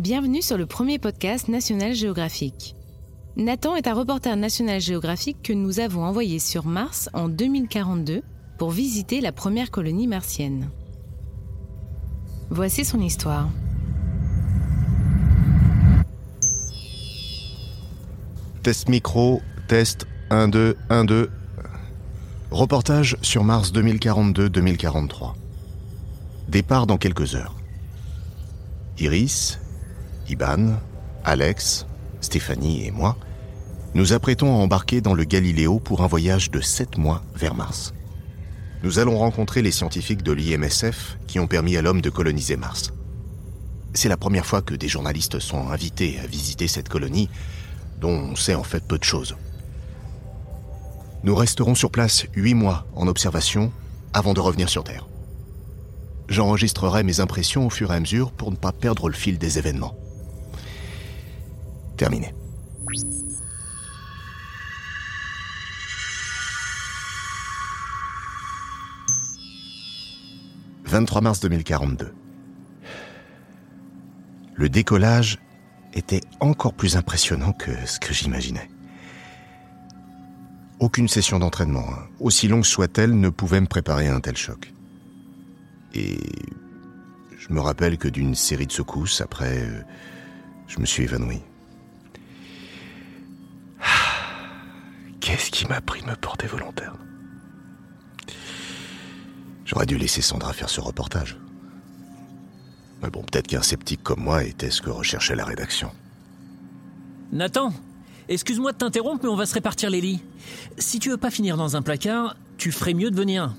Bienvenue sur le premier podcast National Géographique. Nathan est un reporter National Géographique que nous avons envoyé sur Mars en 2042 pour visiter la première colonie martienne. Voici son histoire. Test micro, test 1, 2, 1, 2. Reportage sur Mars 2042-2043. Départ dans quelques heures. Iris, Iban, Alex, Stéphanie et moi nous apprêtons à embarquer dans le Galiléo pour un voyage de 7 mois vers Mars. Nous allons rencontrer les scientifiques de l'IMSF qui ont permis à l'homme de coloniser Mars. C'est la première fois que des journalistes sont invités à visiter cette colonie dont on sait en fait peu de choses. Nous resterons sur place huit mois en observation avant de revenir sur Terre. J'enregistrerai mes impressions au fur et à mesure pour ne pas perdre le fil des événements. Terminé. 23 mars 2042. Le décollage était encore plus impressionnant que ce que j'imaginais. Aucune session d'entraînement, hein, aussi longue soit-elle, ne pouvait me préparer à un tel choc. Et je me rappelle que d'une série de secousses, après, euh, je me suis évanoui. Qui m'a pris de me porter volontaire J'aurais dû laisser Sandra faire ce reportage. Mais bon, peut-être qu'un sceptique comme moi était ce que recherchait la rédaction. Nathan, excuse-moi de t'interrompre, mais on va se répartir les lits. Si tu veux pas finir dans un placard, tu ferais mieux de venir.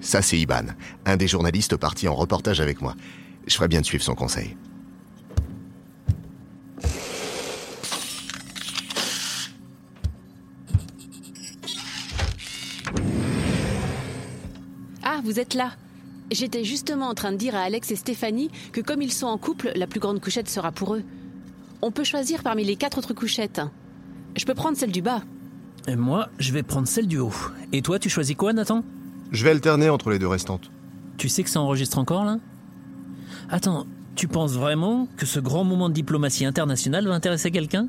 Ça, c'est Iban, un des journalistes partis en reportage avec moi. Je ferais bien de suivre son conseil. Vous êtes là. J'étais justement en train de dire à Alex et Stéphanie que comme ils sont en couple, la plus grande couchette sera pour eux. On peut choisir parmi les quatre autres couchettes. Je peux prendre celle du bas. Et moi, je vais prendre celle du haut. Et toi, tu choisis quoi, Nathan? Je vais alterner entre les deux restantes. Tu sais que ça enregistre encore, là? Attends, tu penses vraiment que ce grand moment de diplomatie internationale va intéresser quelqu'un?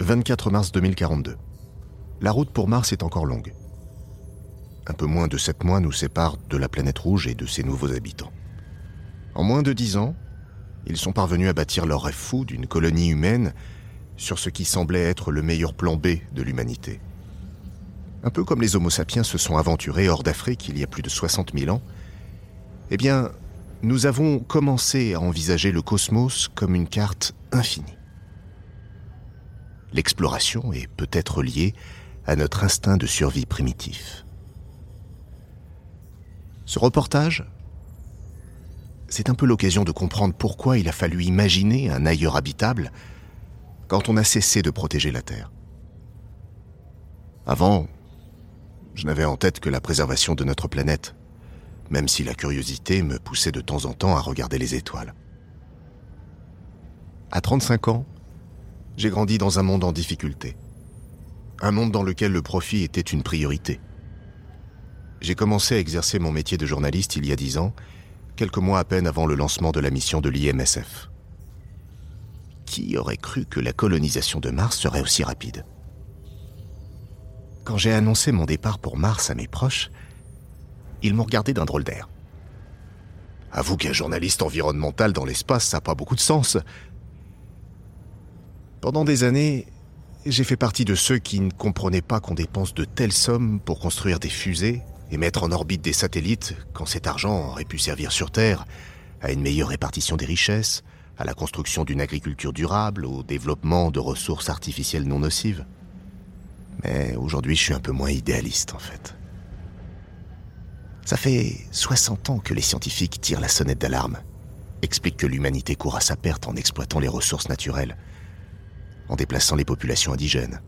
24 mars 2042. La route pour Mars est encore longue. Un peu moins de sept mois nous séparent de la planète rouge et de ses nouveaux habitants. En moins de dix ans, ils sont parvenus à bâtir leur rêve fou d'une colonie humaine sur ce qui semblait être le meilleur plan B de l'humanité. Un peu comme les Homo sapiens se sont aventurés hors d'Afrique il y a plus de 60 000 ans, eh bien, nous avons commencé à envisager le cosmos comme une carte infinie. L'exploration est peut-être liée à notre instinct de survie primitif. Ce reportage, c'est un peu l'occasion de comprendre pourquoi il a fallu imaginer un ailleurs habitable quand on a cessé de protéger la Terre. Avant, je n'avais en tête que la préservation de notre planète, même si la curiosité me poussait de temps en temps à regarder les étoiles. À 35 ans, j'ai grandi dans un monde en difficulté. Un monde dans lequel le profit était une priorité. J'ai commencé à exercer mon métier de journaliste il y a dix ans, quelques mois à peine avant le lancement de la mission de l'IMSF. Qui aurait cru que la colonisation de Mars serait aussi rapide? Quand j'ai annoncé mon départ pour Mars à mes proches, ils m'ont regardé d'un drôle d'air. Avoue qu'un journaliste environnemental dans l'espace, ça n'a pas beaucoup de sens. Pendant des années, j'ai fait partie de ceux qui ne comprenaient pas qu'on dépense de telles sommes pour construire des fusées et mettre en orbite des satellites quand cet argent aurait pu servir sur Terre à une meilleure répartition des richesses, à la construction d'une agriculture durable, au développement de ressources artificielles non nocives. Mais aujourd'hui, je suis un peu moins idéaliste en fait. Ça fait 60 ans que les scientifiques tirent la sonnette d'alarme, expliquent que l'humanité court à sa perte en exploitant les ressources naturelles, en déplaçant les populations indigènes,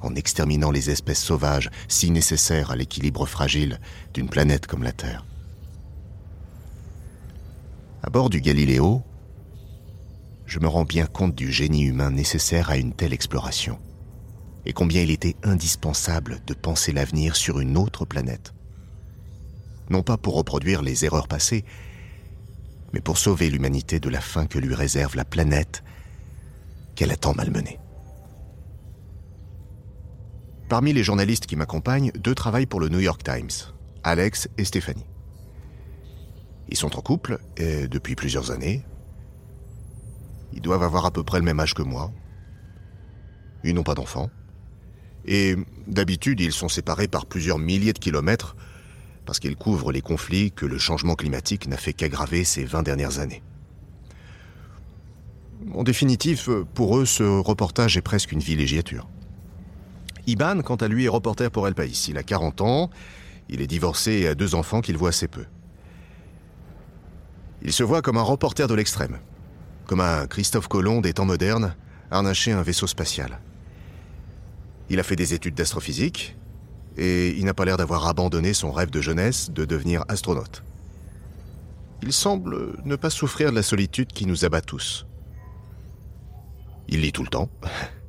en exterminant les espèces sauvages si nécessaires à l'équilibre fragile d'une planète comme la Terre. À bord du Galiléo, je me rends bien compte du génie humain nécessaire à une telle exploration, et combien il était indispensable de penser l'avenir sur une autre planète. non pas pour reproduire les erreurs passées, mais pour sauver l'humanité de la fin que lui réserve la planète qu'elle a tant malmenée. Parmi les journalistes qui m'accompagnent, deux travaillent pour le New York Times, Alex et Stéphanie. Ils sont en couple et depuis plusieurs années. Ils doivent avoir à peu près le même âge que moi. Ils n'ont pas d'enfants. Et d'habitude, ils sont séparés par plusieurs milliers de kilomètres parce qu'ils couvrent les conflits que le changement climatique n'a fait qu'aggraver ces 20 dernières années. En définitive, pour eux, ce reportage est presque une villégiature. Iban, quant à lui, est reporter pour El País. Il a 40 ans, il est divorcé et a deux enfants qu'il voit assez peu. Il se voit comme un reporter de l'extrême, comme un Christophe Colomb des temps modernes, harnaché un vaisseau spatial. Il a fait des études d'astrophysique, et il n'a pas l'air d'avoir abandonné son rêve de jeunesse de devenir astronaute. Il semble ne pas souffrir de la solitude qui nous abat tous. Il lit tout le temps,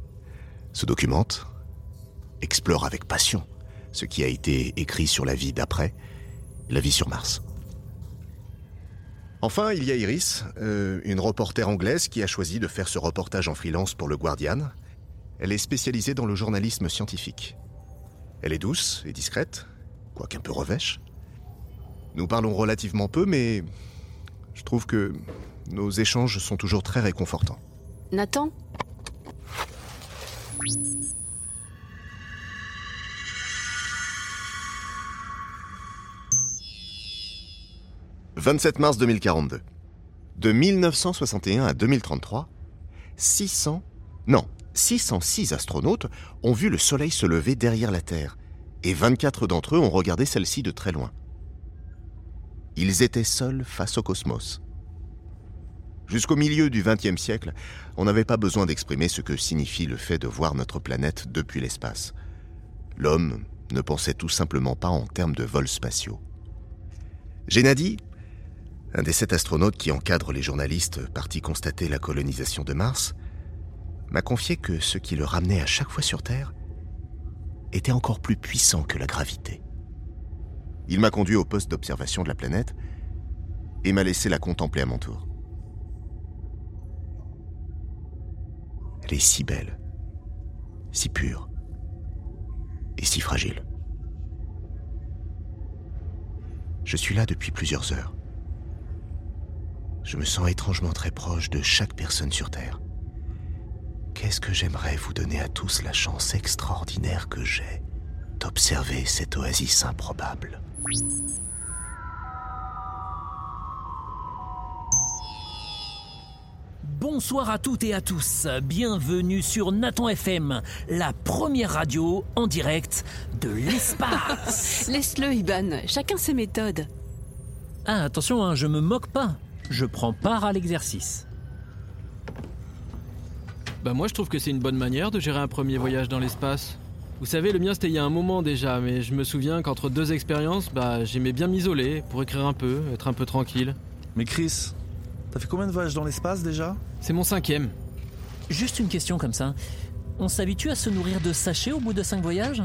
se documente, explore avec passion ce qui a été écrit sur la vie d'après, la vie sur Mars. Enfin, il y a Iris, euh, une reporter anglaise qui a choisi de faire ce reportage en freelance pour le Guardian. Elle est spécialisée dans le journalisme scientifique. Elle est douce et discrète, quoique un peu revêche. Nous parlons relativement peu, mais je trouve que nos échanges sont toujours très réconfortants. Nathan? 27 mars 2042. De 1961 à 2033, 600, non, 606 astronautes ont vu le Soleil se lever derrière la Terre, et 24 d'entre eux ont regardé celle-ci de très loin. Ils étaient seuls face au cosmos. Jusqu'au milieu du XXe siècle, on n'avait pas besoin d'exprimer ce que signifie le fait de voir notre planète depuis l'espace. L'homme ne pensait tout simplement pas en termes de vols spatiaux. Gennady, un des sept astronautes qui encadrent les journalistes partis constater la colonisation de Mars, m'a confié que ce qui le ramenait à chaque fois sur Terre était encore plus puissant que la gravité. Il m'a conduit au poste d'observation de la planète et m'a laissé la contempler à mon tour. Elle est si belle, si pure et si fragile. Je suis là depuis plusieurs heures je me sens étrangement très proche de chaque personne sur Terre. Qu'est-ce que j'aimerais vous donner à tous la chance extraordinaire que j'ai d'observer cette oasis improbable? Bonsoir à toutes et à tous, bienvenue sur Nathan FM, la première radio en direct de l'espace. Laisse-le, Iban, chacun ses méthodes. Ah, attention, hein, je me moque pas je prends part à l'exercice. Bah moi je trouve que c'est une bonne manière de gérer un premier voyage dans l'espace. Vous savez, le mien c'était il y a un moment déjà, mais je me souviens qu'entre deux expériences, bah j'aimais bien m'isoler pour écrire un peu, être un peu tranquille. Mais Chris, t'as fait combien de voyages dans l'espace déjà? C'est mon cinquième. Juste une question comme ça. On s'habitue à se nourrir de sachets au bout de cinq voyages?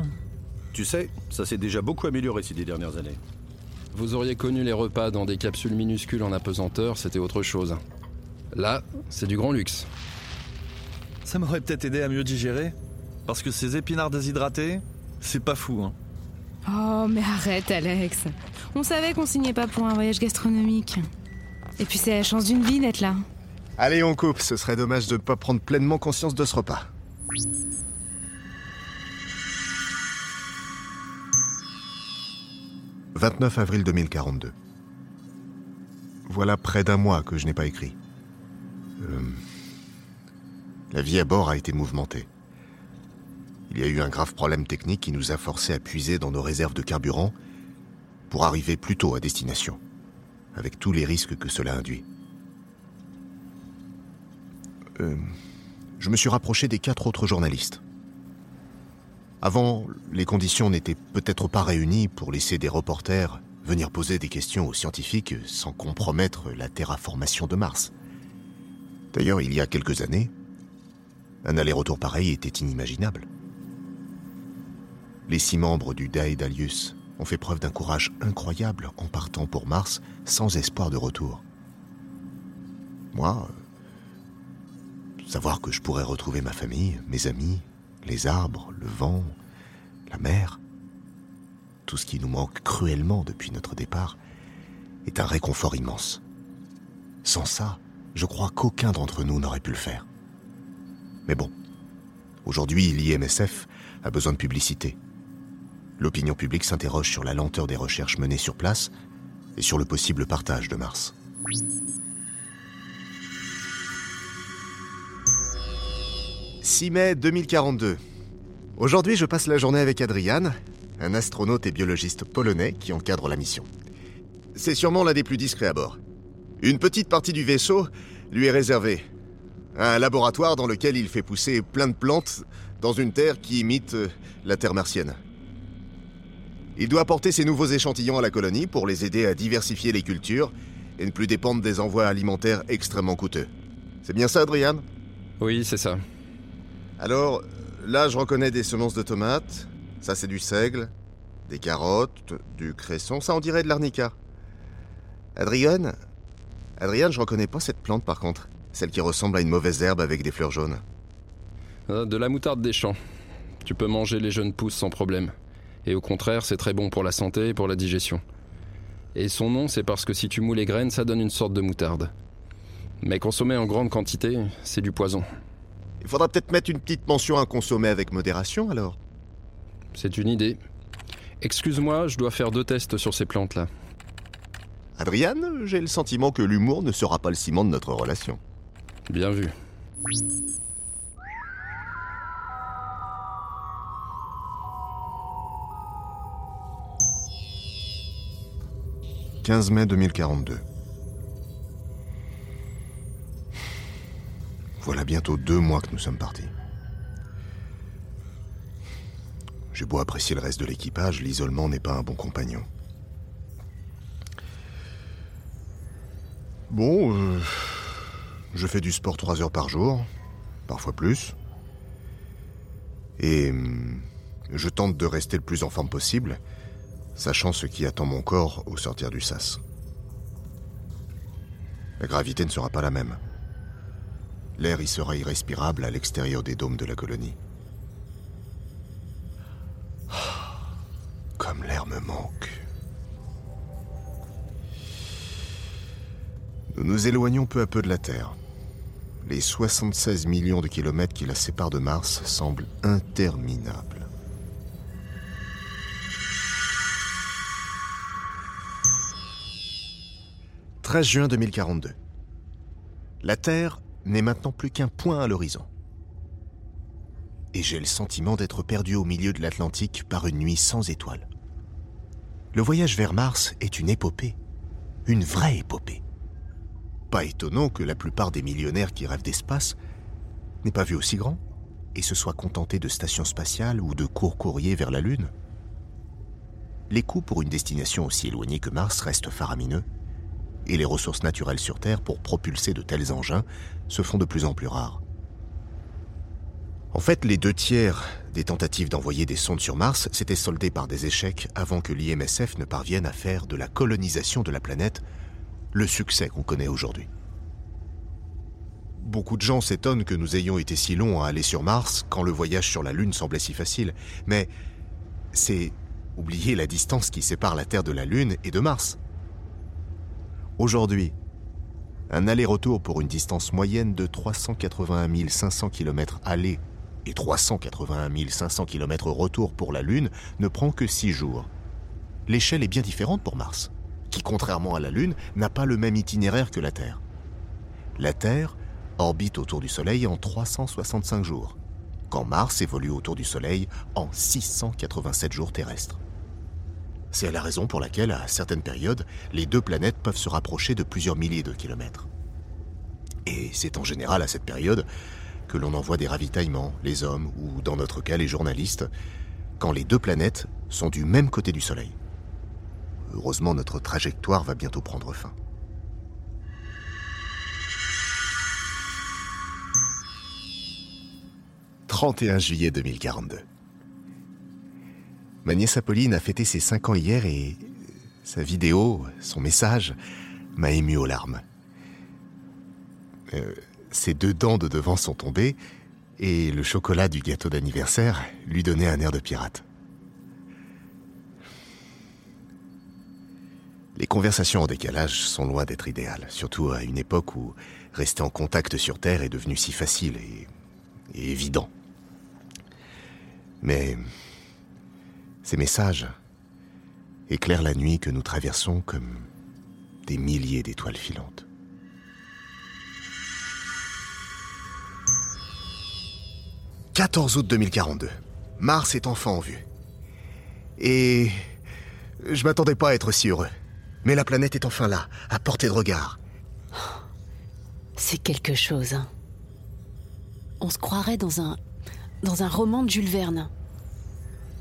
Tu sais, ça s'est déjà beaucoup amélioré ces dix dernières années. Vous auriez connu les repas dans des capsules minuscules en apesanteur, c'était autre chose. Là, c'est du grand luxe. Ça m'aurait peut-être aidé à mieux digérer. Parce que ces épinards déshydratés, c'est pas fou, hein. Oh, mais arrête, Alex. On savait qu'on signait pas pour un voyage gastronomique. Et puis c'est la chance d'une vie d'être là. Allez, on coupe, ce serait dommage de ne pas prendre pleinement conscience de ce repas. 29 avril 2042. Voilà près d'un mois que je n'ai pas écrit. Euh, la vie à bord a été mouvementée. Il y a eu un grave problème technique qui nous a forcés à puiser dans nos réserves de carburant pour arriver plus tôt à destination, avec tous les risques que cela induit. Euh, je me suis rapproché des quatre autres journalistes. Avant, les conditions n'étaient peut-être pas réunies pour laisser des reporters venir poser des questions aux scientifiques sans compromettre la terraformation de Mars. D'ailleurs, il y a quelques années, un aller-retour pareil était inimaginable. Les six membres du Daedalus ont fait preuve d'un courage incroyable en partant pour Mars sans espoir de retour. Moi, savoir que je pourrais retrouver ma famille, mes amis, les arbres, le vent, la mer, tout ce qui nous manque cruellement depuis notre départ, est un réconfort immense. Sans ça, je crois qu'aucun d'entre nous n'aurait pu le faire. Mais bon, aujourd'hui l'IMSF a besoin de publicité. L'opinion publique s'interroge sur la lenteur des recherches menées sur place et sur le possible partage de Mars. 6 mai 2042. Aujourd'hui, je passe la journée avec Adrian, un astronaute et biologiste polonais qui encadre la mission. C'est sûrement l'un des plus discrets à bord. Une petite partie du vaisseau lui est réservée. Un laboratoire dans lequel il fait pousser plein de plantes dans une terre qui imite euh, la terre martienne. Il doit apporter ses nouveaux échantillons à la colonie pour les aider à diversifier les cultures et ne plus dépendre des envois alimentaires extrêmement coûteux. C'est bien ça, Adrian? Oui, c'est ça. Alors, là, je reconnais des semences de tomates. Ça, c'est du seigle. Des carottes, du cresson. Ça, on dirait de l'arnica. Adrian? Adrian, je reconnais pas cette plante, par contre. Celle qui ressemble à une mauvaise herbe avec des fleurs jaunes. Euh, De la moutarde des champs. Tu peux manger les jeunes pousses sans problème. Et au contraire, c'est très bon pour la santé et pour la digestion. Et son nom, c'est parce que si tu moules les graines, ça donne une sorte de moutarde. Mais consommer en grande quantité, c'est du poison. Il faudra peut-être mettre une petite mention à consommer avec modération, alors. C'est une idée. Excuse-moi, je dois faire deux tests sur ces plantes-là. Adrian, j'ai le sentiment que l'humour ne sera pas le ciment de notre relation. Bien vu. « 15 mai 2042. Voilà bientôt deux mois que nous sommes partis. J'ai beau apprécier le reste de l'équipage, l'isolement n'est pas un bon compagnon. Bon, euh, je fais du sport trois heures par jour, parfois plus. Et hum, je tente de rester le plus en forme possible, sachant ce qui attend mon corps au sortir du sas. La gravité ne sera pas la même. L'air y sera irrespirable à l'extérieur des dômes de la colonie. Comme l'air me manque. Nous nous éloignons peu à peu de la Terre. Les 76 millions de kilomètres qui la séparent de Mars semblent interminables. « 13 juin 2042. La Terre n'est maintenant plus qu'un point à l'horizon. Et j'ai le sentiment d'être perdu au milieu de l'Atlantique par une nuit sans étoiles. Le voyage vers Mars est une épopée, une vraie épopée. Pas étonnant que la plupart des millionnaires qui rêvent d'espace n'aient pas vu aussi grand et se soient contentés de stations spatiales ou de courts courriers vers la Lune. Les coûts pour une destination aussi éloignée que Mars restent faramineux et les ressources naturelles sur Terre pour propulser de tels engins se font de plus en plus rares. En fait, les deux tiers des tentatives d'envoyer des sondes sur Mars s'étaient soldées par des échecs avant que l'IMSF ne parvienne à faire de la colonisation de la planète le succès qu'on connaît aujourd'hui. Beaucoup de gens s'étonnent que nous ayons été si longs à aller sur Mars quand le voyage sur la Lune semblait si facile, mais c'est oublier la distance qui sépare la Terre de la Lune et de Mars. Aujourd'hui, un aller-retour pour une distance moyenne de 381 500 km aller et 381 500 km retour pour la Lune ne prend que 6 jours. L'échelle est bien différente pour Mars, qui, contrairement à la Lune, n'a pas le même itinéraire que la Terre. La Terre orbite autour du Soleil en 365 jours, quand Mars évolue autour du Soleil en 687 jours terrestres. C'est la raison pour laquelle, à certaines périodes, les deux planètes peuvent se rapprocher de plusieurs milliers de kilomètres. Et c'est en général à cette période que l'on envoie des ravitaillements, les hommes, ou dans notre cas les journalistes, quand les deux planètes sont du même côté du Soleil. Heureusement, notre trajectoire va bientôt prendre fin. « 31 juillet 2042. Ma nièce Apolline a fêté ses 5 ans hier et sa vidéo, son message, m'a ému aux larmes. Euh, ses deux dents de devant sont tombées et le chocolat du gâteau d'anniversaire lui donnait un air de pirate. Les conversations en décalage sont loin d'être idéales, surtout à une époque où rester en contact sur Terre est devenu si facile et, et évident. Mais ces messages éclairent la nuit que nous traversons comme des milliers d'étoiles filantes. « 14 août 2042. Mars est enfin en vue. Et je m'attendais pas à être si heureux. Mais la planète est enfin là, à portée de regard. C'est quelque chose. hein. On se croirait dans un. dans un roman de Jules Verne.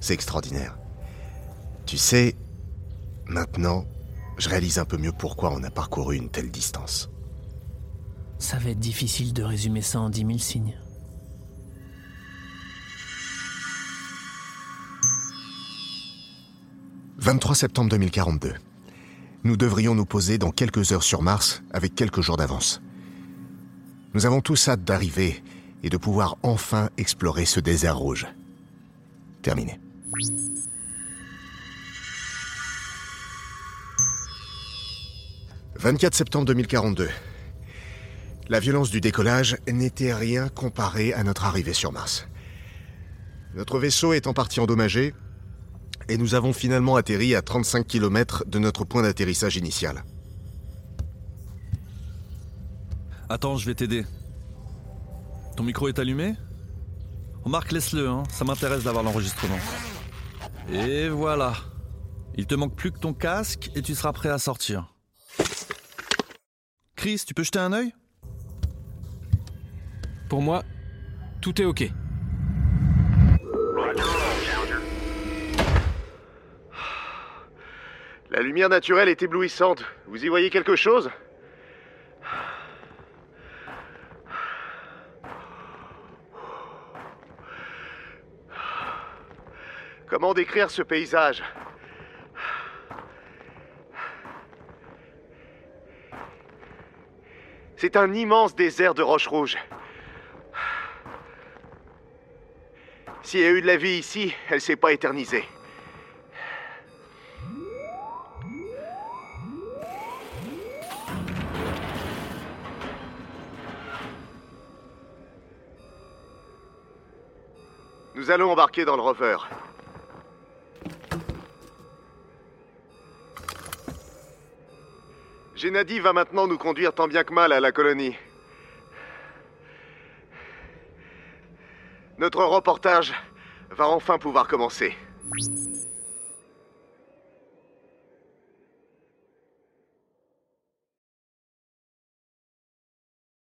C'est extraordinaire. Tu sais, maintenant, je réalise un peu mieux pourquoi on a parcouru une telle distance. Ça va être difficile de résumer ça en 10 000 signes. « 23 septembre 2042. Nous devrions nous poser dans quelques heures sur Mars avec quelques jours d'avance. Nous avons tous hâte d'arriver et de pouvoir enfin explorer ce désert rouge. Terminé. « 24 septembre 2042. La violence du décollage n'était rien comparé à notre arrivée sur Mars. Notre vaisseau est en partie endommagé, et nous avons finalement atterri à 35 km de notre point d'atterrissage initial. Attends, je vais t'aider. Ton micro est allumé? Remarque, laisse-le, hein. ça m'intéresse d'avoir l'enregistrement. Et voilà. Il te manque plus que ton casque et tu seras prêt à sortir. Chris, tu peux jeter un œil? Pour moi, tout est ok. La lumière naturelle est éblouissante. Vous y voyez quelque chose? Comment décrire ce paysage? C'est un immense désert de roches rouges. S'il y a eu de la vie ici, elle s'est pas éternisée. Nous allons embarquer dans le rover. Gennady va maintenant nous conduire tant bien que mal à la colonie. Notre reportage va enfin pouvoir commencer.